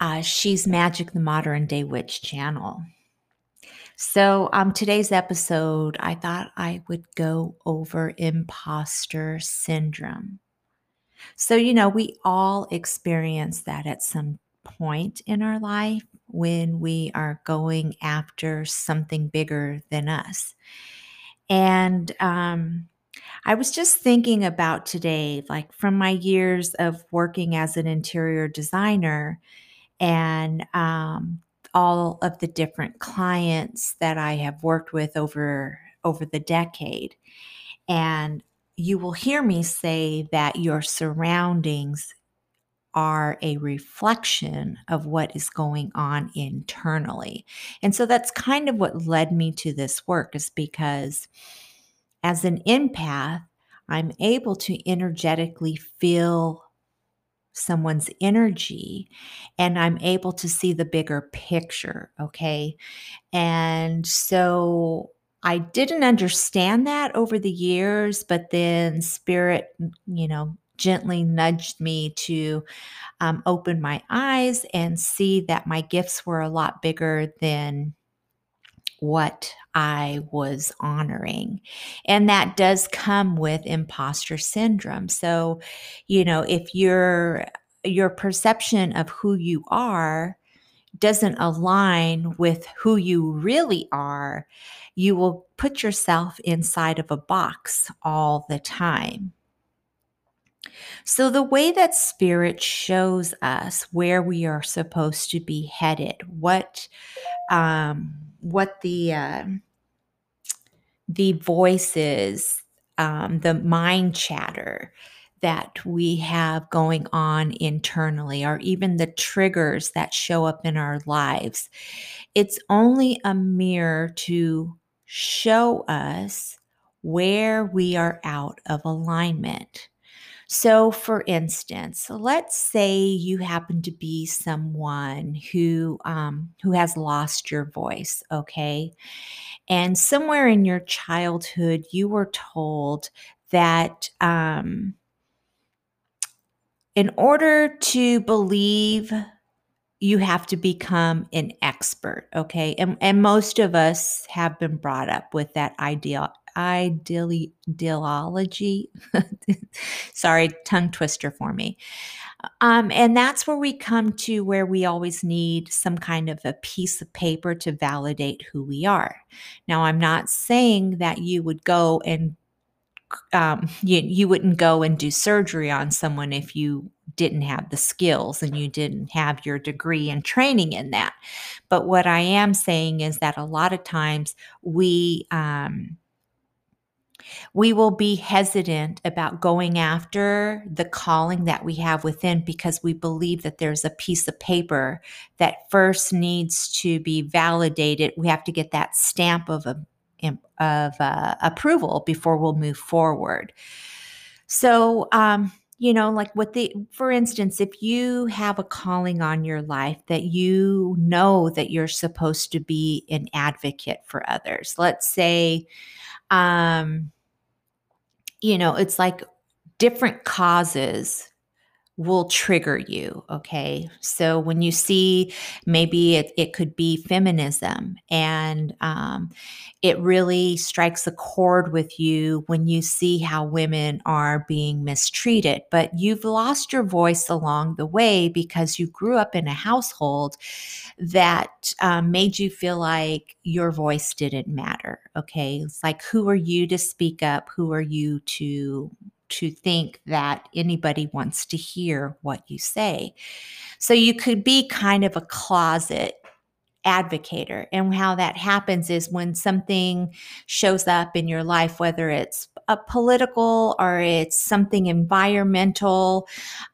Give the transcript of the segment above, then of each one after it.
uh, She's Magic, the Modern Day Witch channel. So, um, today's episode, I thought I would go over imposter syndrome. So, you know, we all experience that at some point in our life when we are going after something bigger than us. And um, I was just thinking about today, like from my years of working as an interior designer and um, all of the different clients that I have worked with over over the decade. And you will hear me say that your surroundings are a reflection of what is going on internally. And so that's kind of what led me to this work is because as an empath, I'm able to energetically feel someone's energy and I'm able to see the bigger picture. Okay. And so I didn't understand that over the years, but then spirit, you know, gently nudged me to um, open my eyes and see that my gifts were a lot bigger than what I was honoring. And that does come with imposter syndrome. So, you know, if your your perception of who you are doesn't align with who you really are, you will put yourself inside of a box all the time. So, the way that spirit shows us where we are supposed to be headed, what um, what the uh, the voices, um, the mind chatter that we have going on internally, or even the triggers that show up in our lives. It's only a mirror to show us where we are out of alignment. So, for instance, let's say you happen to be someone who um, who has lost your voice, okay, and somewhere in your childhood you were told that um, in order to believe you have to become an expert okay? And, and most of us have been brought up with that idea ideology. Sorry, tongue twister for me. Um, and that's where we come to where we always need some kind of a piece of paper to validate who we are. Now, I'm not saying that you would go and um, you, you wouldn't go and do surgery on someone if you didn't have the skills and you didn't have your degree and training in that. But what I am saying is that a lot of times we um, we will be hesitant about going after the calling that we have within because we believe that there's a piece of paper that first needs to be validated. We have to get that stamp of a, of uh, approval before we'll move forward. So, um, you know, like with the, for instance, if you have a calling on your life that you know that you're supposed to be an advocate for others, let's say, um, you know, it's like different causes will trigger you. Okay. So when you see maybe it, it could be feminism and um, it really strikes a chord with you when you see how women are being mistreated, but you've lost your voice along the way because you grew up in a household that um, made you feel like your voice didn't matter. Okay. It's like, who are you to speak up? Who are you to to think that anybody wants to hear what you say. So you could be kind of a closet advocator. And how that happens is when something shows up in your life, whether it's a political or it's something environmental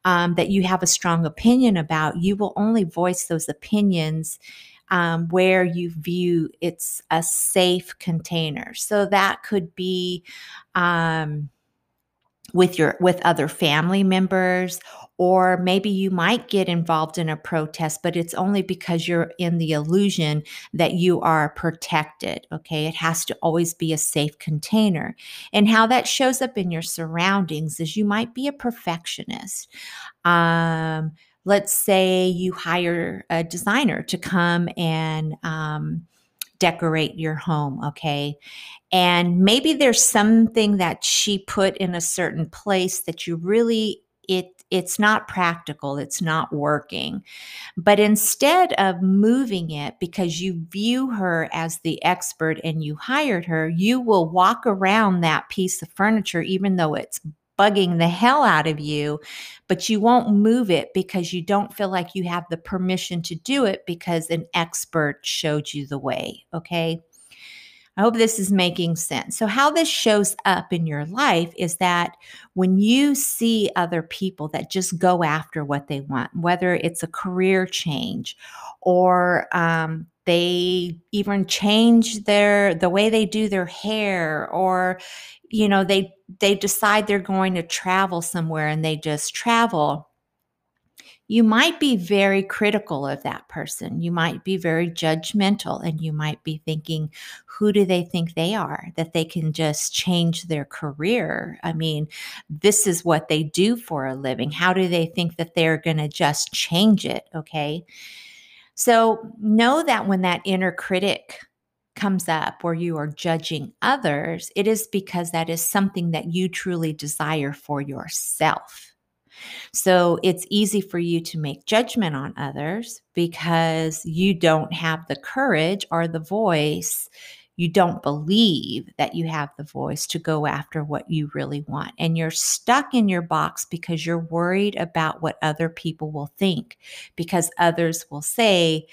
um, that you have a strong opinion about, you will only voice those opinions um, where you view it's a safe container. So that could be. Um, with your with other family members or maybe you might get involved in a protest but it's only because you're in the illusion that you are protected okay? It has to always be a safe container. And how that shows up in your surroundings is you might be a perfectionist. Um, let's say you hire a designer to come and um, decorate your home okay? And maybe there's something that she put in a certain place that you really it it's not practical it's not working. But instead of moving it because you view her as the expert and you hired her you will walk around that piece of furniture even though it's bugging the hell out of you, but you won't move it because you don't feel like you have the permission to do it because an expert showed you the way. Okay. I hope this is making sense. So, how this shows up in your life is that when you see other people that just go after what they want, whether it's a career change or um, they even change their the way they do their hair or you know they they decide they're going to travel somewhere and they just travel you might be very critical of that person. You might be very judgmental and you might be thinking, who do they think they are that they can just change their career? I mean, this is what they do for a living. How do they think that they're going to just change it? Okay. So know that when that inner critic comes up where you are judging others, it is because that is something that you truly desire for yourself. So it's easy for you to make judgment on others because you don't have the courage or the voice. You don't believe that you have the voice to go after what you really want. And you're stuck in your box because you're worried about what other people will think, because others will say,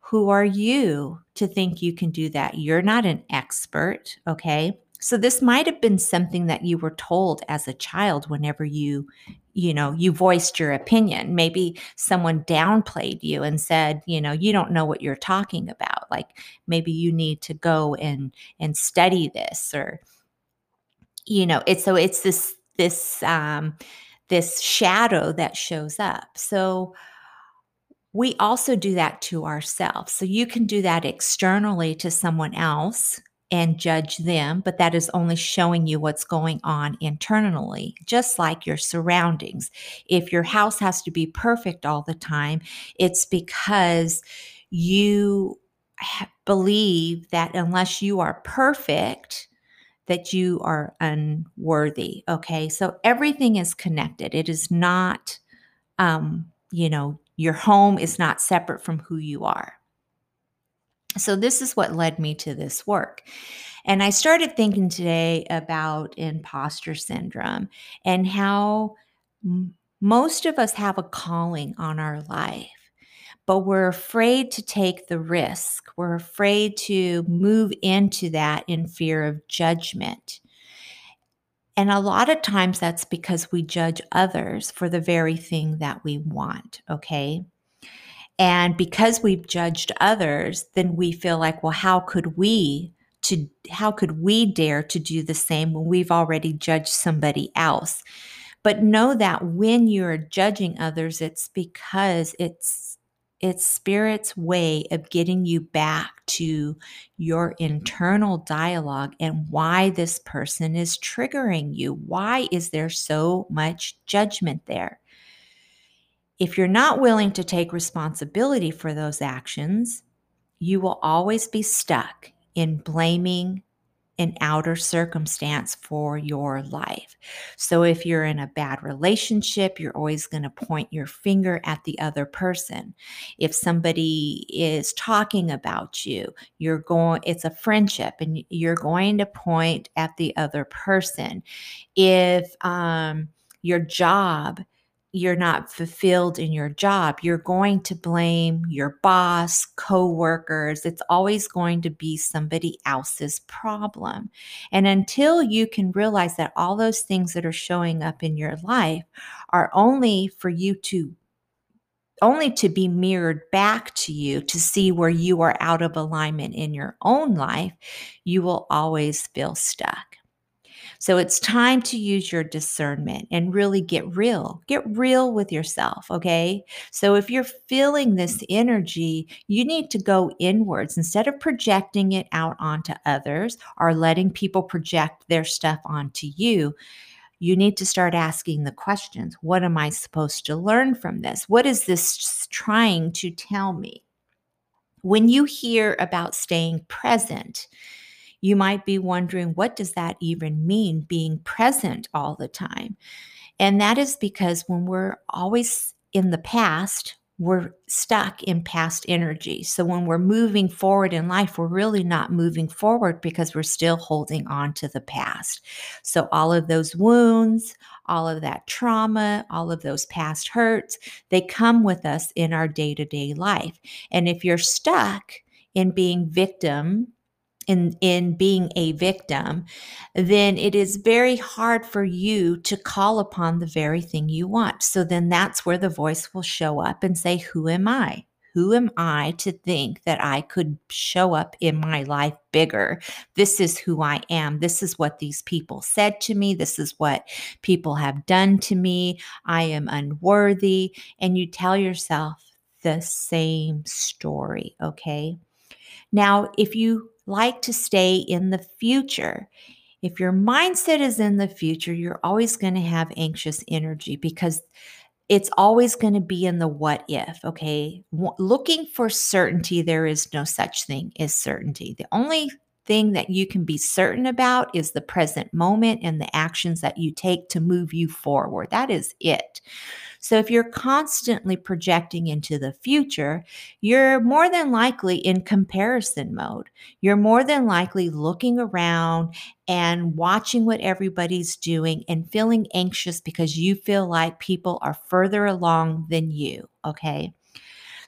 Who are you to think you can do that? You're not an expert. Okay. So this might have been something that you were told as a child whenever you you know you voiced your opinion. Maybe someone downplayed you and said you know you don't know what you're talking about. Like maybe you need to go and and study this or you know it's so it's this this um this shadow that shows up. So we also do that to ourselves. So you can do that externally to someone else and judge them, but that is only showing you what's going on internally, just like your surroundings. If your house has to be perfect all the time, it's because you believe that unless you are perfect, that you are unworthy. Okay. So everything is connected. It is not, um, you know, your home is not separate from who you are. So, this is what led me to this work. And I started thinking today about imposter syndrome and how m- most of us have a calling on our life, but we're afraid to take the risk. We're afraid to move into that in fear of judgment. And a lot of times that's because we judge others for the very thing that we want, okay? And because we've judged others, then we feel like, well, how could we to how could we dare to do the same when we've already judged somebody else? But know that when you're judging others, it's because it's it's spirit's way of getting you back to your internal dialogue and why this person is triggering you. Why is there so much judgment there? If you're not willing to take responsibility for those actions, you will always be stuck in blaming an outer circumstance for your life. So if you're in a bad relationship, you're always going to point your finger at the other person. If somebody is talking about you, you're going it's a friendship and you're going to point at the other person. If um your job you're not fulfilled in your job, you're going to blame your boss, coworkers. It's always going to be somebody else's problem. And until you can realize that all those things that are showing up in your life are only for you to only to be mirrored back to you to see where you are out of alignment in your own life, you will always feel stuck. So it's time to use your discernment and really get real. Get real with yourself, okay? So if you're feeling this energy, you need to go inwards instead of projecting it out onto others or letting people project their stuff onto you you need to start asking the questions What am I supposed to learn from this? What is this trying to tell me? When you hear about staying present, you might be wondering, what does that even mean, being present all the time? And that is because when we're always in the past, we're stuck in past energy. So when we're moving forward in life, we're really not moving forward because we're still holding on to the past. So all of those wounds, all of that trauma, all of those past hurts, they come with us in our day to day life. And if you're stuck in being victim in in being a victim then it is very hard for you to call upon the very thing you want so then that's where the voice will show up and say who am i who am I to think that I could show up in my life bigger? This is who I am. This is what these people said to me. This is what people have done to me. I am unworthy. And you tell yourself the same story, okay? Now, if you like to stay in the future. If your mindset is in the future, you're always going to have anxious energy because it's always going to be in the what if, okay? looking for certainty, there is no such thing as certainty. The only thing that you can be certain about is the present moment and the actions that you take to move you forward. That is it. So if you're constantly projecting into the future, you're more than likely in comparison mode. You're more than likely looking around and watching what everybody's doing and feeling anxious because you feel like people are further along than you. Okay.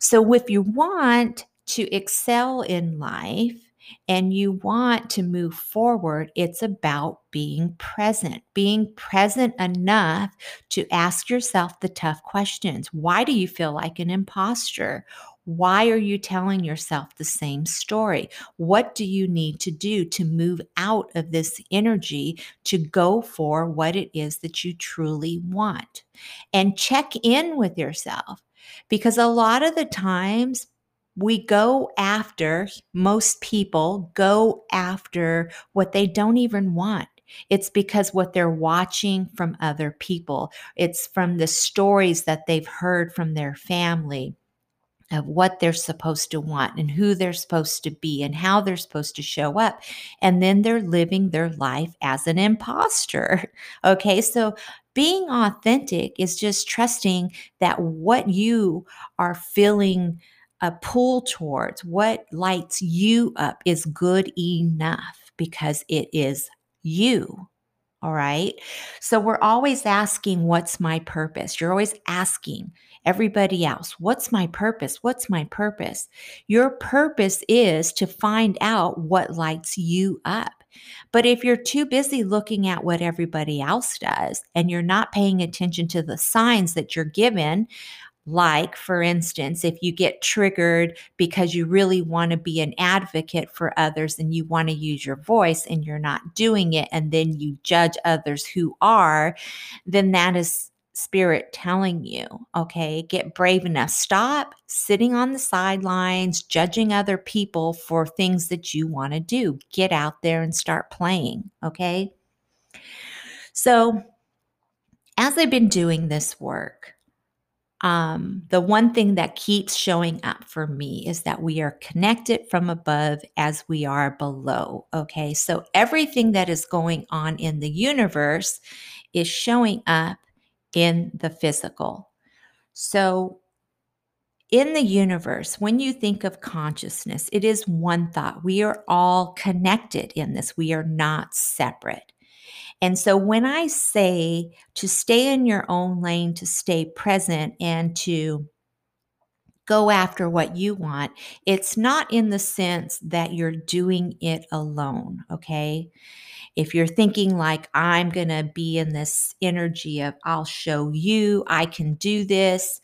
So if you want to excel in life, and you want to move forward, it's about being present, being present enough to ask yourself the tough questions. Why do you feel like an imposter? Why are you telling yourself the same story? What do you need to do to move out of this energy to go for what it is that you truly want? And check in with yourself because a lot of the times we go after, most people go after what they don't even want. It's because what they're watching from other people, it's from the stories that they've heard from their family of what they're supposed to want and who they're supposed to be and how they're supposed to show up. And then they're living their life as an imposter. Okay. So being authentic is just trusting that what you are feeling a pull towards what lights you up is good enough because it is you. All right. So we're always asking, What's my purpose? You're always asking everybody else, What's my purpose? What's my purpose? Your purpose is to find out what lights you up. But if you're too busy looking at what everybody else does and you're not paying attention to the signs that you're given, like, for instance, if you get triggered because you really want to be an advocate for others and you want to use your voice and you're not doing it, and then you judge others who are, then that is spirit telling you, okay, get brave enough. Stop sitting on the sidelines, judging other people for things that you want to do. Get out there and start playing, okay? So, as I've been doing this work, um, the one thing that keeps showing up for me is that we are connected from above as we are below. Okay. So everything that is going on in the universe is showing up in the physical. So in the universe, when you think of consciousness, it is one thought. We are all connected in this, we are not separate. And so when I say to stay in your own lane, to stay present, and to go after what you want, it's not in the sense that you're doing it alone, okay? If you're thinking like, I'm going to be in this energy of, I'll show you, I can do this,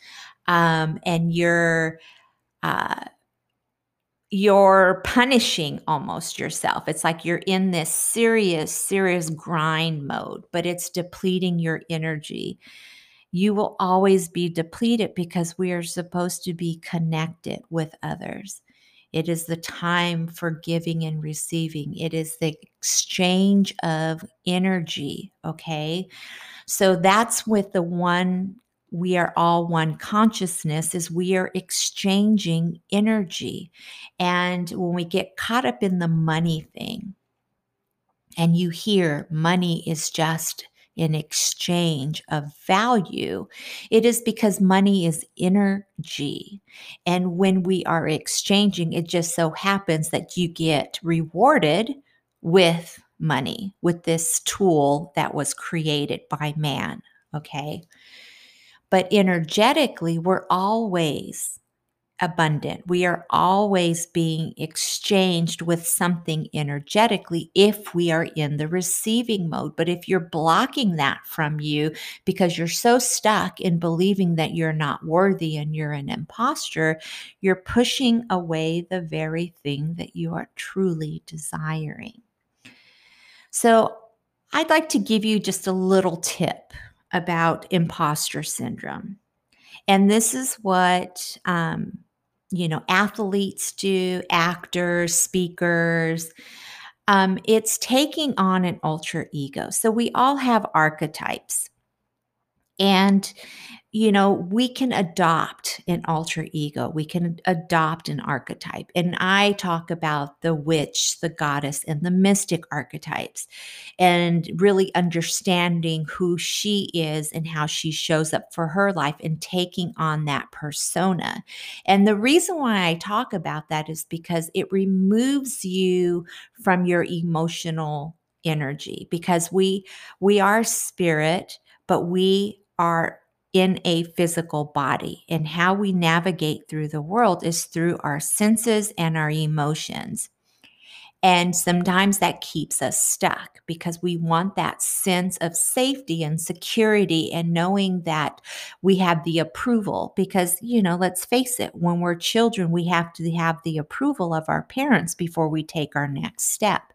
um, and you're, uh, you're punishing almost yourself. It's like you're in this serious, serious grind mode, but it's depleting your energy. You will always be depleted because we are supposed to be connected with others. It is the time for giving and receiving. It is the exchange of energy. Okay. So that's with the one we are all one consciousness is we are exchanging energy. And when we get caught up in the money thing, and you hear money is just an exchange of value, it is because money is energy. And when we are exchanging, it just so happens that you get rewarded with money, with this tool that was created by man. Okay. But energetically, we're always abundant. We are always being exchanged with something energetically if we are in the receiving mode. But if you're blocking that from you because you're so stuck in believing that you're not worthy and you're an imposter, you're pushing away the very thing that you are truly desiring. So, I'd like to give you just a little tip about imposter syndrome. And this is what, um, you know, athletes do, actors, speakers. Um, it's taking on an alter ego. So we all have archetypes. And you know, we can adopt an alter ego. We can adopt an archetype. And I talk about the witch, the goddess, and the mystic archetypes, and really understanding who she is and how she shows up for her life and taking on that persona. And the reason why I talk about that is because it removes you from your emotional energy because we we are spirit but we are in a physical body. And how we navigate through the world is through our senses and our emotions. And sometimes that keeps us stuck because we want that sense of safety and security and knowing that we have the approval. Because, you know, let's face it, when we're children, we have to have the approval of our parents before we take our next step,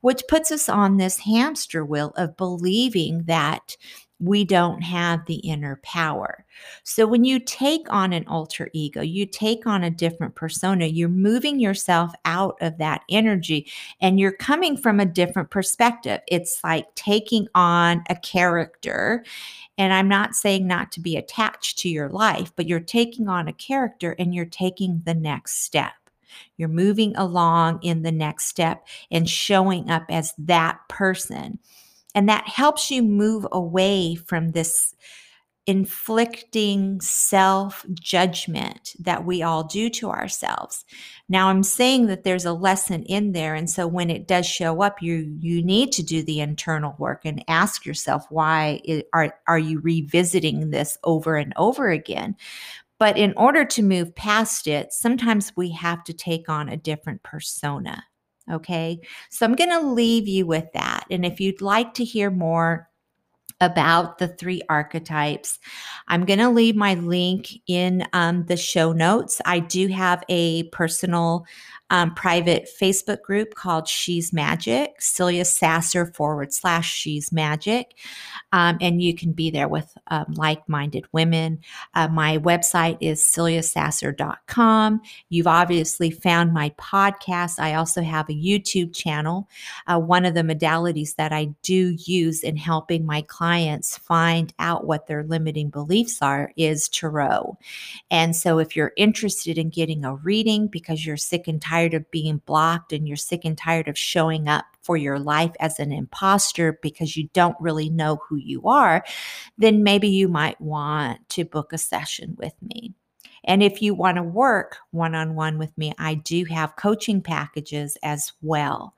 which puts us on this hamster wheel of believing that we don't have the inner power. So when you take on an alter ego, you take on a different persona, you're moving yourself out of that energy and you're coming from a different perspective. It's like taking on a character. And I'm not saying not to be attached to your life, but you're taking on a character and you're taking the next step. You're moving along in the next step and showing up as that person. And that helps you move away from this inflicting self judgment that we all do to ourselves. Now I'm saying that there's a lesson in there and so when it does show up you you need to do the internal work and ask yourself why it, are are you revisiting this over and over again? But in order to move past it, sometimes we have to take on a different persona. Okay. So I'm going to leave you with that. And if you'd like to hear more, about the three archetypes. I'm going to leave my link in um, the show notes. I do have a personal um, private Facebook group called She's Magic, Celia Sasser forward slash She's Magic. Um, and you can be there with um, like minded women. Uh, my website is celiasasser.com. You've obviously found my podcast. I also have a YouTube channel. Uh, one of the modalities that I do use in helping my clients find out what their limiting beliefs are is tarot. And so if you're interested in getting a reading because you're sick and tired of being blocked and you're sick and tired of showing up for your life as an imposter because you don't really know who you are, then maybe you might want to book a session with me. And if you want to work one on one with me, I do have coaching packages as well.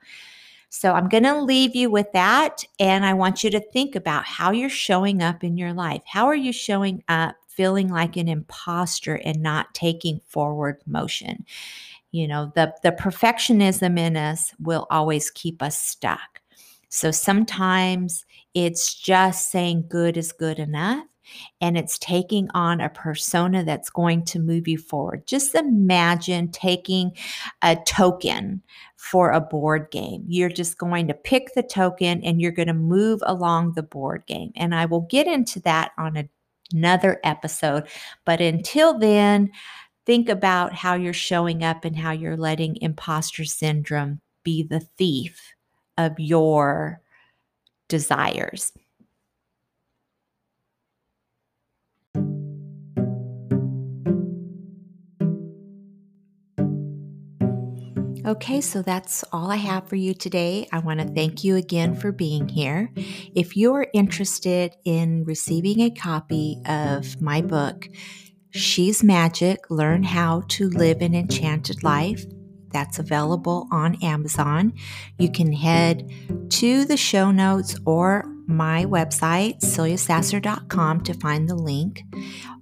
So I'm going to leave you with that. And I want you to think about how you're showing up in your life. How are you showing up feeling like an imposter and not taking forward motion? You know, the, the perfectionism in us will always keep us stuck. So sometimes it's just saying good is good enough and it's taking on a persona that's going to move you forward. Just imagine taking a token for a board game. You're just going to pick the token and you're going to move along the board game. And I will get into that on a, another episode. But until then, think about how you're showing up and how you're letting imposter syndrome be the thief of your desires. Okay, so that's all I have for you today. I want to thank you again for being here. If you're interested in receiving a copy of my book, She's Magic Learn How to Live an Enchanted Life. That's available on Amazon. You can head to the show notes or my website, celiasasser.com, to find the link.